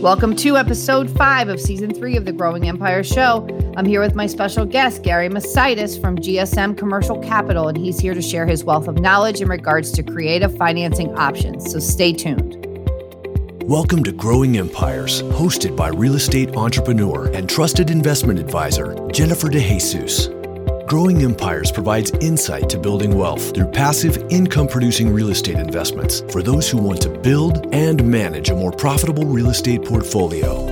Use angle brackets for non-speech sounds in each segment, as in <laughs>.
Welcome to episode five of season three of the Growing Empire Show. I'm here with my special guest, Gary Mositis from GSM Commercial Capital, and he's here to share his wealth of knowledge in regards to creative financing options. So stay tuned. Welcome to Growing Empires, hosted by real estate entrepreneur and trusted investment advisor, Jennifer DeJesus. Growing Empires provides insight to building wealth through passive income producing real estate investments for those who want to build and manage a more profitable real estate portfolio.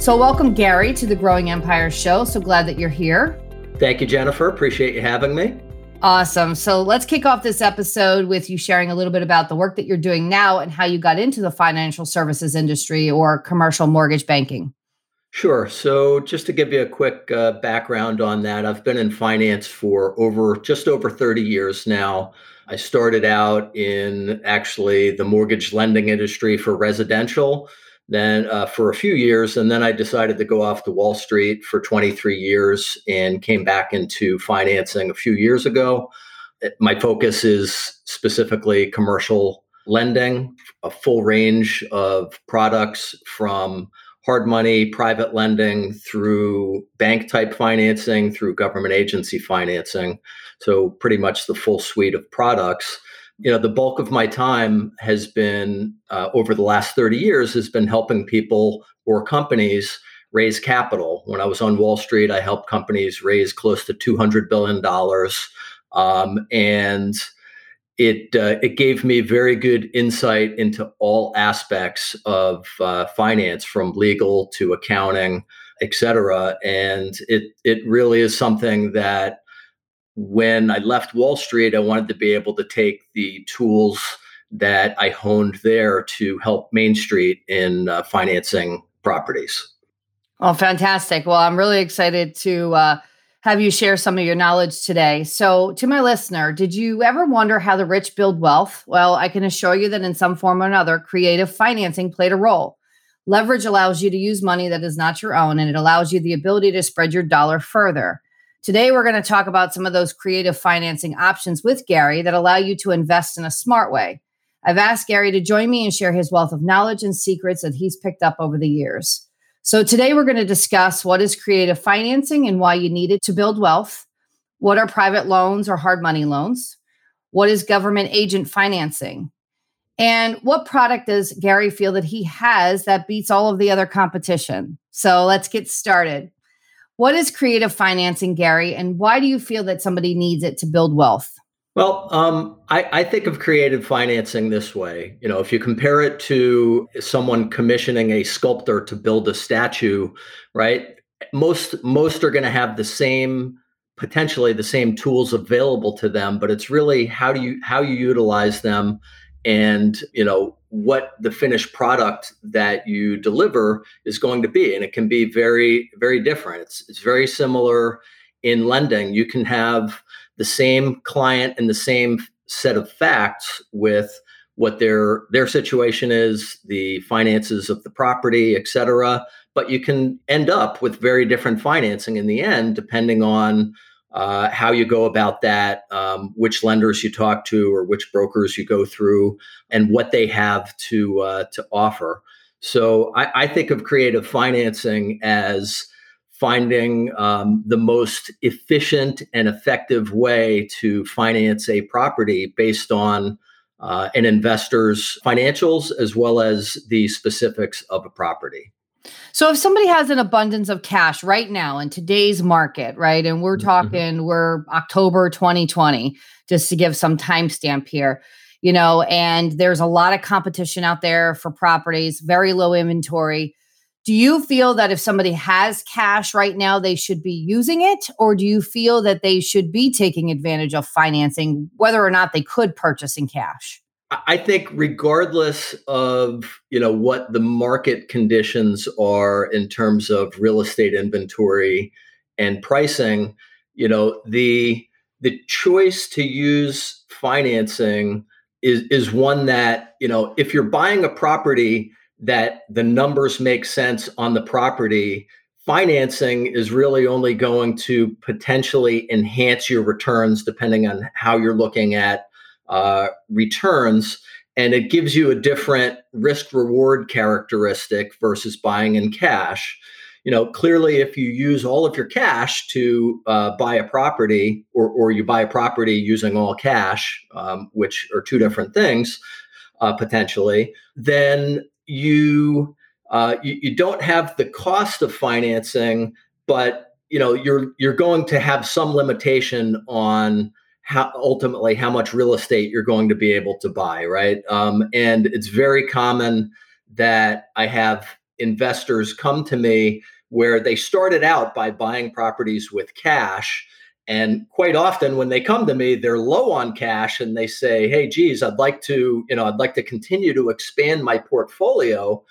So, welcome, Gary, to the Growing Empire Show. So glad that you're here. Thank you, Jennifer. Appreciate you having me. Awesome. So, let's kick off this episode with you sharing a little bit about the work that you're doing now and how you got into the financial services industry or commercial mortgage banking. Sure. So, just to give you a quick uh, background on that, I've been in finance for over just over 30 years now. I started out in actually the mortgage lending industry for residential, then uh, for a few years, and then I decided to go off to Wall Street for 23 years and came back into financing a few years ago. Uh, my focus is specifically commercial lending, a full range of products from hard money, private lending, through bank type financing, through government agency financing. So, pretty much the full suite of products. You know, the bulk of my time has been uh, over the last 30 years has been helping people or companies raise capital. When I was on Wall Street, I helped companies raise close to $200 billion. Um, and it uh, it gave me very good insight into all aspects of uh, finance, from legal to accounting, et cetera. And it it really is something that when I left Wall Street, I wanted to be able to take the tools that I honed there to help Main Street in uh, financing properties. Oh, fantastic! Well, I'm really excited to uh, have you share some of your knowledge today. So, to my listener, did you ever wonder how the rich build wealth? Well, I can assure you that in some form or another, creative financing played a role. Leverage allows you to use money that is not your own, and it allows you the ability to spread your dollar further. Today, we're going to talk about some of those creative financing options with Gary that allow you to invest in a smart way. I've asked Gary to join me and share his wealth of knowledge and secrets that he's picked up over the years. So, today we're going to discuss what is creative financing and why you need it to build wealth. What are private loans or hard money loans? What is government agent financing? And what product does Gary feel that he has that beats all of the other competition? So, let's get started. What is creative financing, Gary, and why do you feel that somebody needs it to build wealth? Well, um, I, I, think of creative financing this way. You know, if you compare it to someone commissioning a sculptor to build a statue, right? Most most are going to have the same potentially the same tools available to them, but it's really how do you how you utilize them, and you know what the finished product that you deliver is going to be, and it can be very very different. It's it's very similar in lending. You can have the same client and the same set of facts with what their their situation is, the finances of the property, et cetera. But you can end up with very different financing in the end, depending on uh, how you go about that, um, which lenders you talk to, or which brokers you go through, and what they have to uh, to offer. So I, I think of creative financing as finding um, the most efficient and effective way to finance a property based on uh, an investor's financials as well as the specifics of a property. So if somebody has an abundance of cash right now in today's market, right, and we're mm-hmm. talking mm-hmm. we're October 2020, just to give some timestamp here, you know, and there's a lot of competition out there for properties, very low inventory do you feel that if somebody has cash right now, they should be using it? Or do you feel that they should be taking advantage of financing, whether or not they could purchase in cash? I think regardless of you know what the market conditions are in terms of real estate inventory and pricing, you know, the the choice to use financing is is one that, you know, if you're buying a property that the numbers make sense on the property, financing is really only going to potentially enhance your returns depending on how you're looking at uh, returns. and it gives you a different risk reward characteristic versus buying in cash you know clearly if you use all of your cash to uh, buy a property or, or you buy a property using all cash um, which are two different things uh, potentially then you, uh, you you don't have the cost of financing but you know you're you're going to have some limitation on how ultimately how much real estate you're going to be able to buy, right? Um, and it's very common that I have investors come to me where they started out by buying properties with cash. And quite often when they come to me, they're low on cash and they say, Hey, geez, I'd like to, you know, I'd like to continue to expand my portfolio.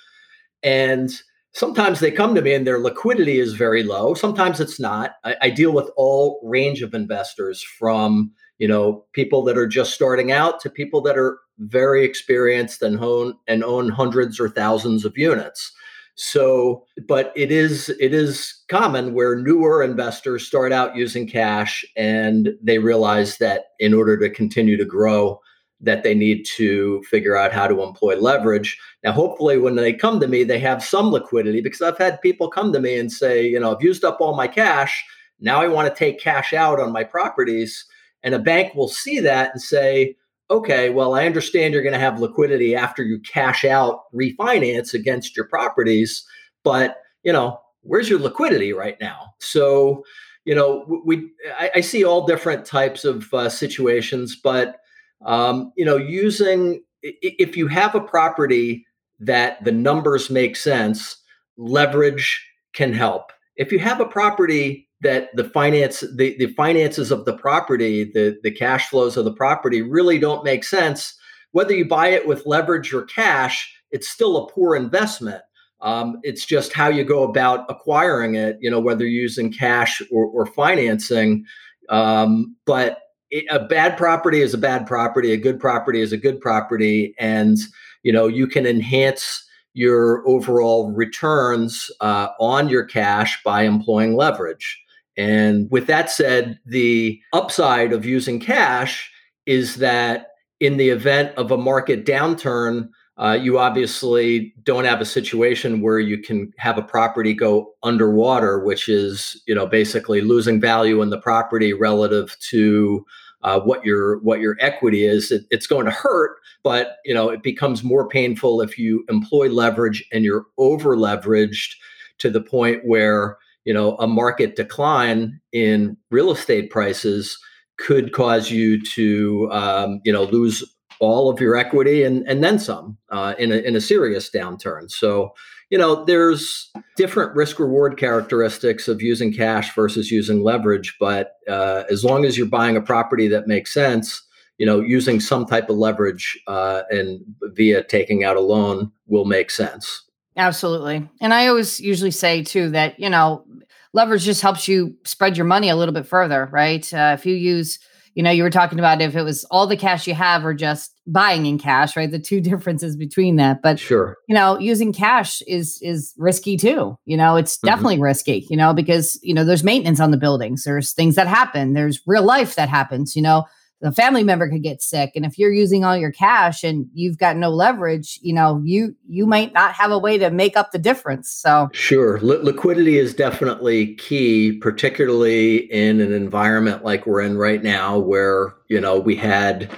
And sometimes they come to me and their liquidity is very low. Sometimes it's not. I, I deal with all range of investors from you know people that are just starting out to people that are very experienced and own and own hundreds or thousands of units so but it is it is common where newer investors start out using cash and they realize that in order to continue to grow that they need to figure out how to employ leverage. Now hopefully when they come to me they have some liquidity because i've had people come to me and say you know i've used up all my cash. Now i want to take cash out on my properties. And a bank will see that and say, okay, well, I understand you're going to have liquidity after you cash out refinance against your properties, but you know, where's your liquidity right now? So, you know, we I, I see all different types of uh, situations, but um, you know, using if you have a property that the numbers make sense, leverage can help. If you have a property that the finance the, the finances of the property the the cash flows of the property really don't make sense. Whether you buy it with leverage or cash it's still a poor investment. Um, it's just how you go about acquiring it you know whether you're using cash or, or financing. Um, but it, a bad property is a bad property a good property is a good property and you know you can enhance your overall returns uh, on your cash by employing leverage and with that said, the upside of using cash is that in the event of a market downturn, uh, you obviously don't have a situation where you can have a property go underwater, which is you know basically losing value in the property relative to uh, what your what your equity is. It, it's going to hurt, but you know it becomes more painful if you employ leverage and you're over leveraged to the point where you know a market decline in real estate prices could cause you to um, you know lose all of your equity and and then some uh, in a in a serious downturn. So you know there's different risk reward characteristics of using cash versus using leverage, but uh, as long as you're buying a property that makes sense, you know using some type of leverage uh, and via taking out a loan will make sense. Absolutely. And I always usually say too that, you know, leverage just helps you spread your money a little bit further, right? Uh, if you use, you know, you were talking about if it was all the cash you have or just buying in cash, right? The two <laughs> differences between that. But sure, you know, using cash is is risky too. You know, it's mm-hmm. definitely mm-hmm. risky, you know, because you know, there's maintenance on the buildings, there's things that happen, there's real life that happens, you know the family member could get sick. And if you're using all your cash and you've got no leverage you know you you might not have a way to make up the difference. So sure. Li- liquidity is definitely key particularly in an environment like we're in right now where you know we had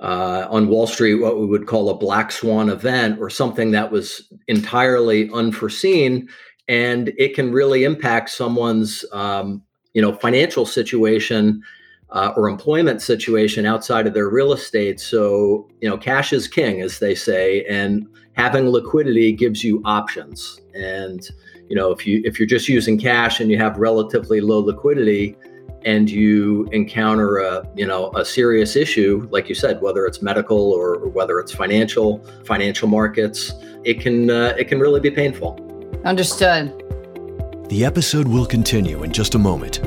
uh, on Wall Street, what we would call a black swan event or something that was entirely unforeseen, and it can really impact someone's, um, you know, financial situation uh, or employment situation outside of their real estate. So, you know, cash is king, as they say, and having liquidity gives you options. And, you know, if you if you're just using cash and you have relatively low liquidity and you encounter a, you know, a serious issue, like you said, whether it's medical or, or whether it's financial, financial markets, it can uh, it can really be painful. Understood. The episode will continue in just a moment.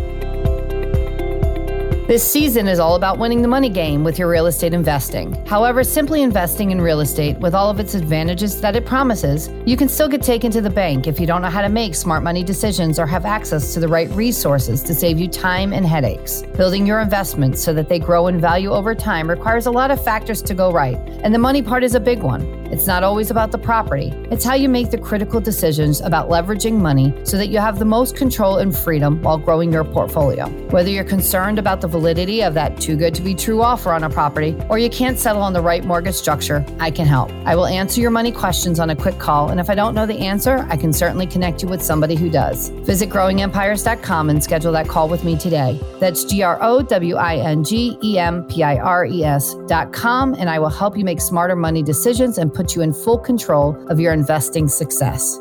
This season is all about winning the money game with your real estate investing. However, simply investing in real estate with all of its advantages that it promises, you can still get taken to the bank if you don't know how to make smart money decisions or have access to the right resources to save you time and headaches. Building your investments so that they grow in value over time requires a lot of factors to go right, and the money part is a big one. It's not always about the property, it's how you make the critical decisions about leveraging money so that you have the most control and freedom while growing your portfolio. Whether you're concerned about the validity of that too good to be true offer on a property or you can't settle on the right mortgage structure, I can help. I will answer your money questions on a quick call, and if I don't know the answer, I can certainly connect you with somebody who does. Visit growingempires.com and schedule that call with me today. That's G R O W I N G E M P I R E S.com, and I will help you make smarter money decisions and put you in full control of your investing success.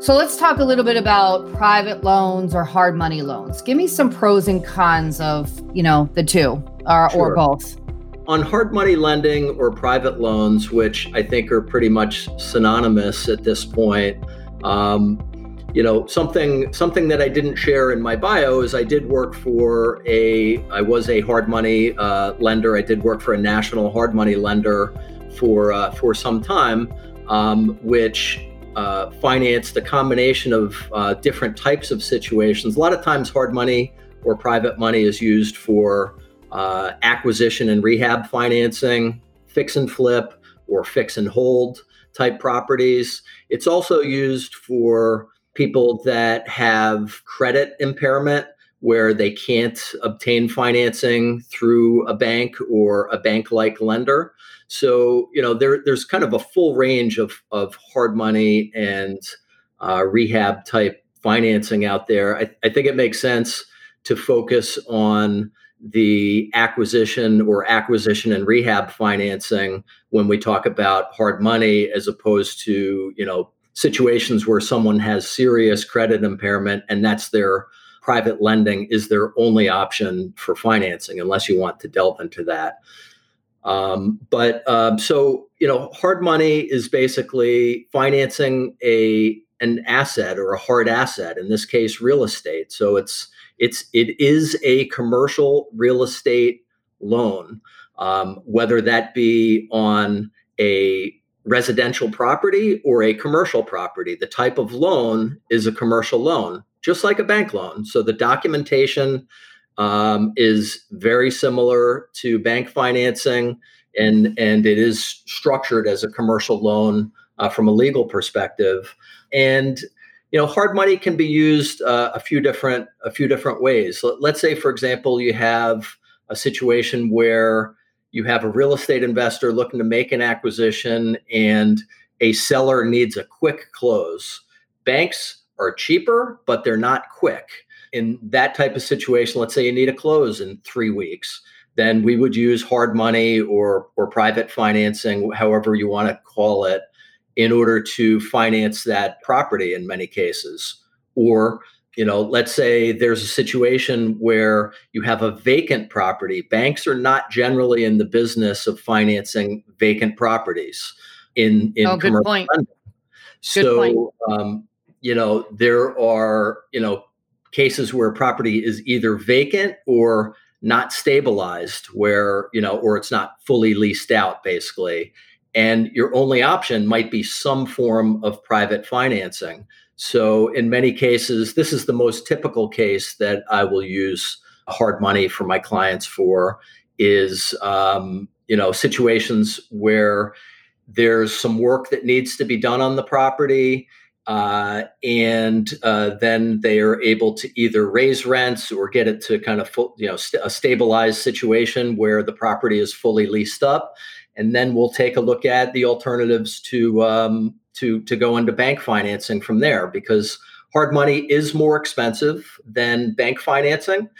So let's talk a little bit about private loans or hard money loans. Give me some pros and cons of, you know, the two or, sure. or both. On hard money lending or private loans, which I think are pretty much synonymous at this point, um, you know something something that i didn't share in my bio is i did work for a i was a hard money uh, lender i did work for a national hard money lender for uh, for some time um, which uh, financed a combination of uh, different types of situations. A lot of times hard money or private money is used for uh, acquisition and rehab financing fix and flip or fix and hold type properties. It's also used for people that have credit impairment where they can't obtain financing through a bank or a bank like lender. So, you know, there, there's kind of a full range of, of hard money and uh, rehab type financing out there. I, I think it makes sense to focus on the acquisition or acquisition and rehab financing when we talk about hard money as opposed to, you know, situations where someone has serious credit impairment and that's their private lending is their only option for financing unless you want to delve into that. Um, but um, so you know hard money is basically financing a an asset or a hard asset in this case real estate. So it's it's it is a commercial real estate loan um, whether that be on a residential property or a commercial property. The type of loan is a commercial loan, just like a bank loan. So the documentation um, is very similar to bank financing, and and it is structured as a commercial loan uh, from a legal perspective. And you know, hard money can be used uh, a few different a few different ways. Let's say, for example, you have a situation where you have a real estate investor looking to make an acquisition and a seller needs a quick close. Banks are cheaper, but they're not quick. In that type of situation, let's say you need a close in three weeks, then we would use hard money or or private financing, however you want to call it, in order to finance that property in many cases. Or you know let's say there's a situation where you have a vacant property banks are not generally in the business of financing vacant properties in in oh, good point. Lending. Good so point. Um, you know there are you know cases where property is either vacant or not stabilized where you know or it's not fully leased out basically. And your only option might be some form of private financing. So, in many cases, this is the most typical case that I will use hard money for my clients for is um, you know situations where there's some work that needs to be done on the property uh, and uh, then they are able to either raise rents or get it to kind of full, you know st- a stabilized situation where the property is fully leased up. And then we'll take a look at the alternatives to um, to to go into bank financing from there because hard money is more expensive than bank financing.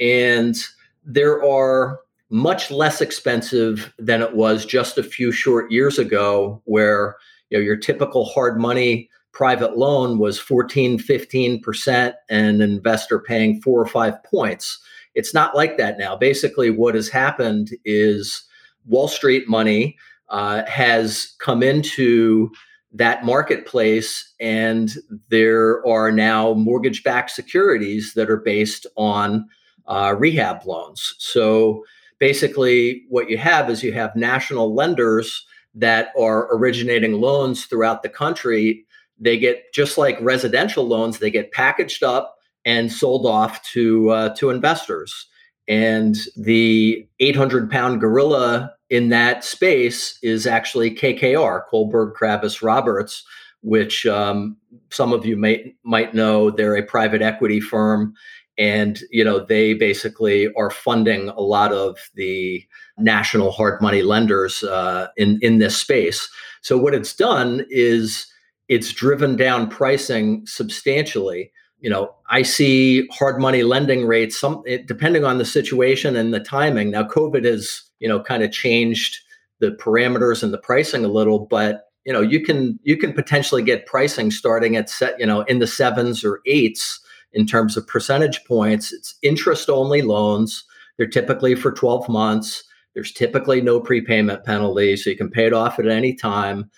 And there are much less expensive than it was just a few short years ago where you know your typical hard money private loan was 14 15% and an investor paying 4 or 5 points it's not like that now basically what has happened is wall street money uh, has come into that marketplace and there are now mortgage backed securities that are based on uh, rehab loans. So basically, what you have is you have national lenders that are originating loans throughout the country. They get just like residential loans, they get packaged up and sold off to uh, to investors. And the 800 pound gorilla in that space is actually KKR, Kohlberg Kravis Roberts, which um, some of you may might know. They're a private equity firm, and you know they basically are funding a lot of the national hard money lenders uh, in in this space. So what it's done is it's driven down pricing substantially you know, I see hard money lending rates, some it, depending on the situation and the timing. Now, COVID has, you know, kind of changed the parameters and the pricing a little, but you know, you can you can potentially get pricing starting at set, you know, in the sevens or eights in terms of percentage points. It's interest only loans. They're typically for 12 months. There's typically no prepayment penalty, so you can pay it off at any time.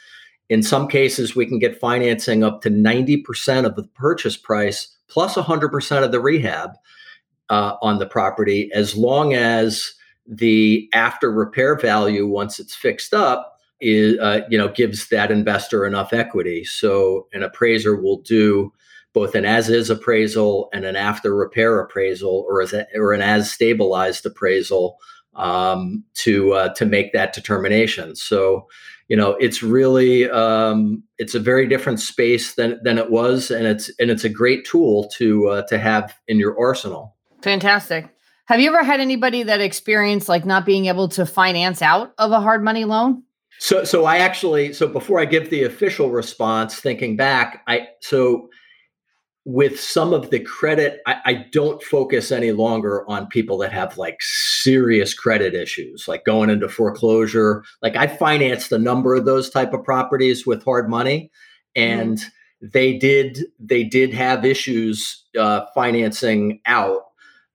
In some cases, we can get financing up to 90% of the purchase price plus 100% of the rehab uh, on the property as long as the after repair value once it's fixed up is uh, you know gives that investor enough equity. So an appraiser will do both an as is appraisal and an after repair appraisal or as a, or an as stabilized appraisal um, to uh, to make that determination. So you know it's really um, it's a very different space than than it was and it's and it's a great tool to uh, to have in your arsenal. Fantastic. Have you ever had anybody that experienced like not being able to finance out of a hard money loan? So so i actually so before i give the official response thinking back i so with some of the credit, I, I, don't focus any longer on people that have like serious credit issues, like going into foreclosure. Like I financed a number of those type of properties with hard money, and mm-hmm. they did they did have issues uh, financing out.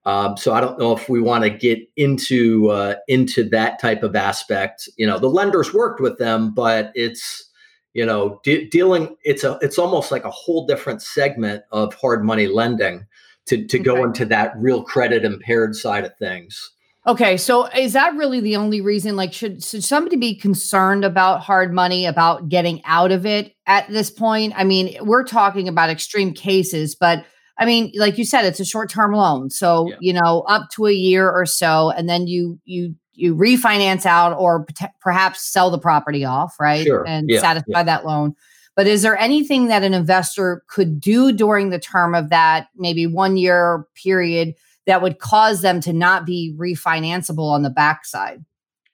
Um, so I don't know if we want to get into uh, into that type of aspect. You know, the lenders worked with them, but it's you know de- dealing it's a it's almost like a whole different segment of hard money lending to to okay. go into that real credit impaired side of things okay so is that really the only reason like should should somebody be concerned about hard money about getting out of it at this point i mean we're talking about extreme cases but I mean, like you said, it's a short-term loan, so yeah. you know, up to a year or so, and then you you you refinance out or perhaps sell the property off, right? Sure. And yeah. satisfy yeah. that loan. But is there anything that an investor could do during the term of that maybe one year period that would cause them to not be refinanceable on the backside?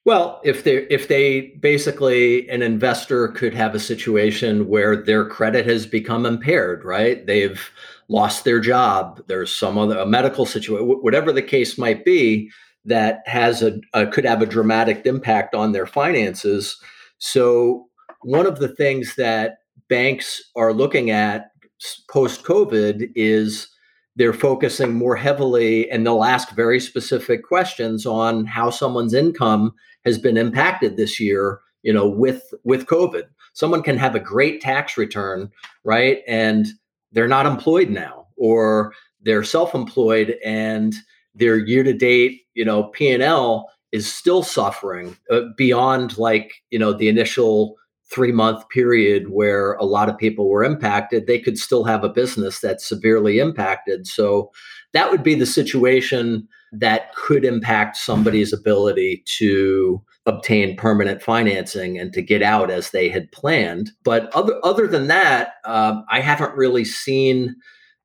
Well, if they if they basically an investor could have a situation where their credit has become impaired, right? They've lost their job. There's some other a medical situation, whatever the case might be that has a, a could have a dramatic impact on their finances. So one of the things that banks are looking at post COVID is they're focusing more heavily and they'll ask very specific questions on how someone's income has been impacted this year you know with with covid someone can have a great tax return right and they're not employed now or they're self-employed and their year to date, you know, P&L is still suffering uh, beyond like, you know, the initial 3 month period where a lot of people were impacted, they could still have a business that's severely impacted. So that would be the situation that could impact somebody's ability to obtain permanent financing and to get out as they had planned. But other other than that, um, I haven't really seen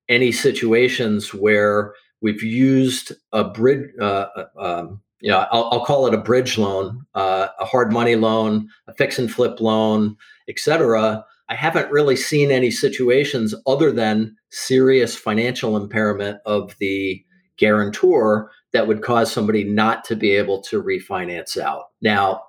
any situations where We've used a bridge, uh, uh, um, you know, I'll, I'll, call it a bridge loan, uh, a hard money loan, a fix and flip loan, et cetera. I haven't really seen any situations other than serious financial impairment of the guarantor that would cause somebody not to be able to refinance out. Now,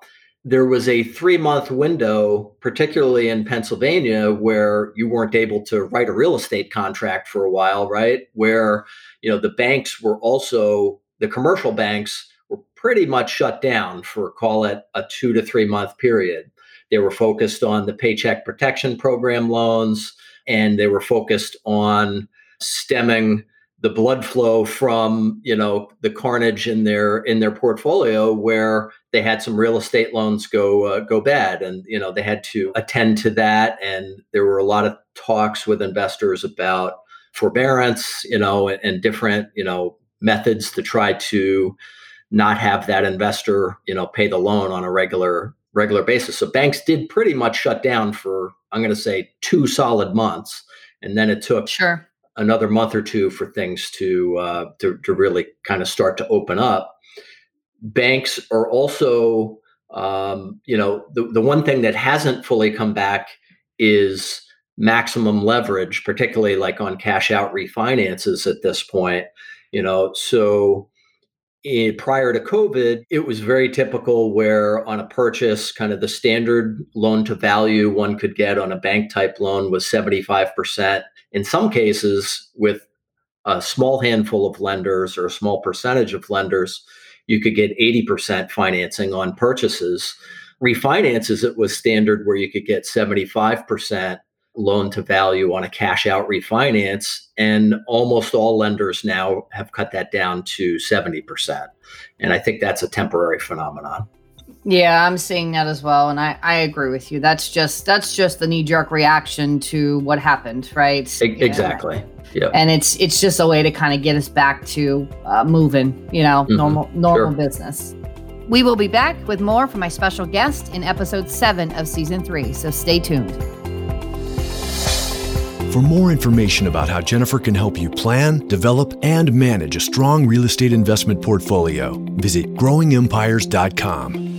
there was a three month window, particularly in Pennsylvania, where you weren't able to write a real estate contract for a while, right? Where, you know, the banks were also, the commercial banks were pretty much shut down for, call it, a two to three month period. They were focused on the Paycheck Protection Program loans and they were focused on stemming the blood flow from you know the carnage in their in their portfolio where they had some real estate loans go uh, go bad. And you know they had to attend to that. And there were a lot of talks with investors about forbearance you know and, and different you know methods to try to not have that investor you know pay the loan on a regular regular basis. So banks did pretty much shut down for i'm going to say two solid months. And then it took sure another month or two for things to uh, to, to really kind of start to open up. Banks are also, um, you know, the, the one thing that hasn't fully come back is maximum leverage, particularly like on cash out refinances at this point. You know, so in, prior to COVID, it was very typical where on a purchase, kind of the standard loan to value one could get on a bank type loan was 75% in some cases, with a small handful of lenders or a small percentage of lenders, you could get 80% financing on purchases. Refinances, it was standard where you could get 75% loan to value on a cash out refinance. And almost all lenders now have cut that down to 70%. And I think that's a temporary phenomenon. Yeah, I'm seeing that as well, and I, I agree with you. That's just that's just the knee jerk reaction to what happened, right? E- exactly. Yeah. And it's it's just a way to kind of get us back to uh, moving, you know, mm-hmm. normal normal sure. business. We will be back with more from my special guest in episode seven of season three. So stay tuned. For more information about how Jennifer can help you plan, develop, and manage a strong real estate investment portfolio, visit growingempires.com.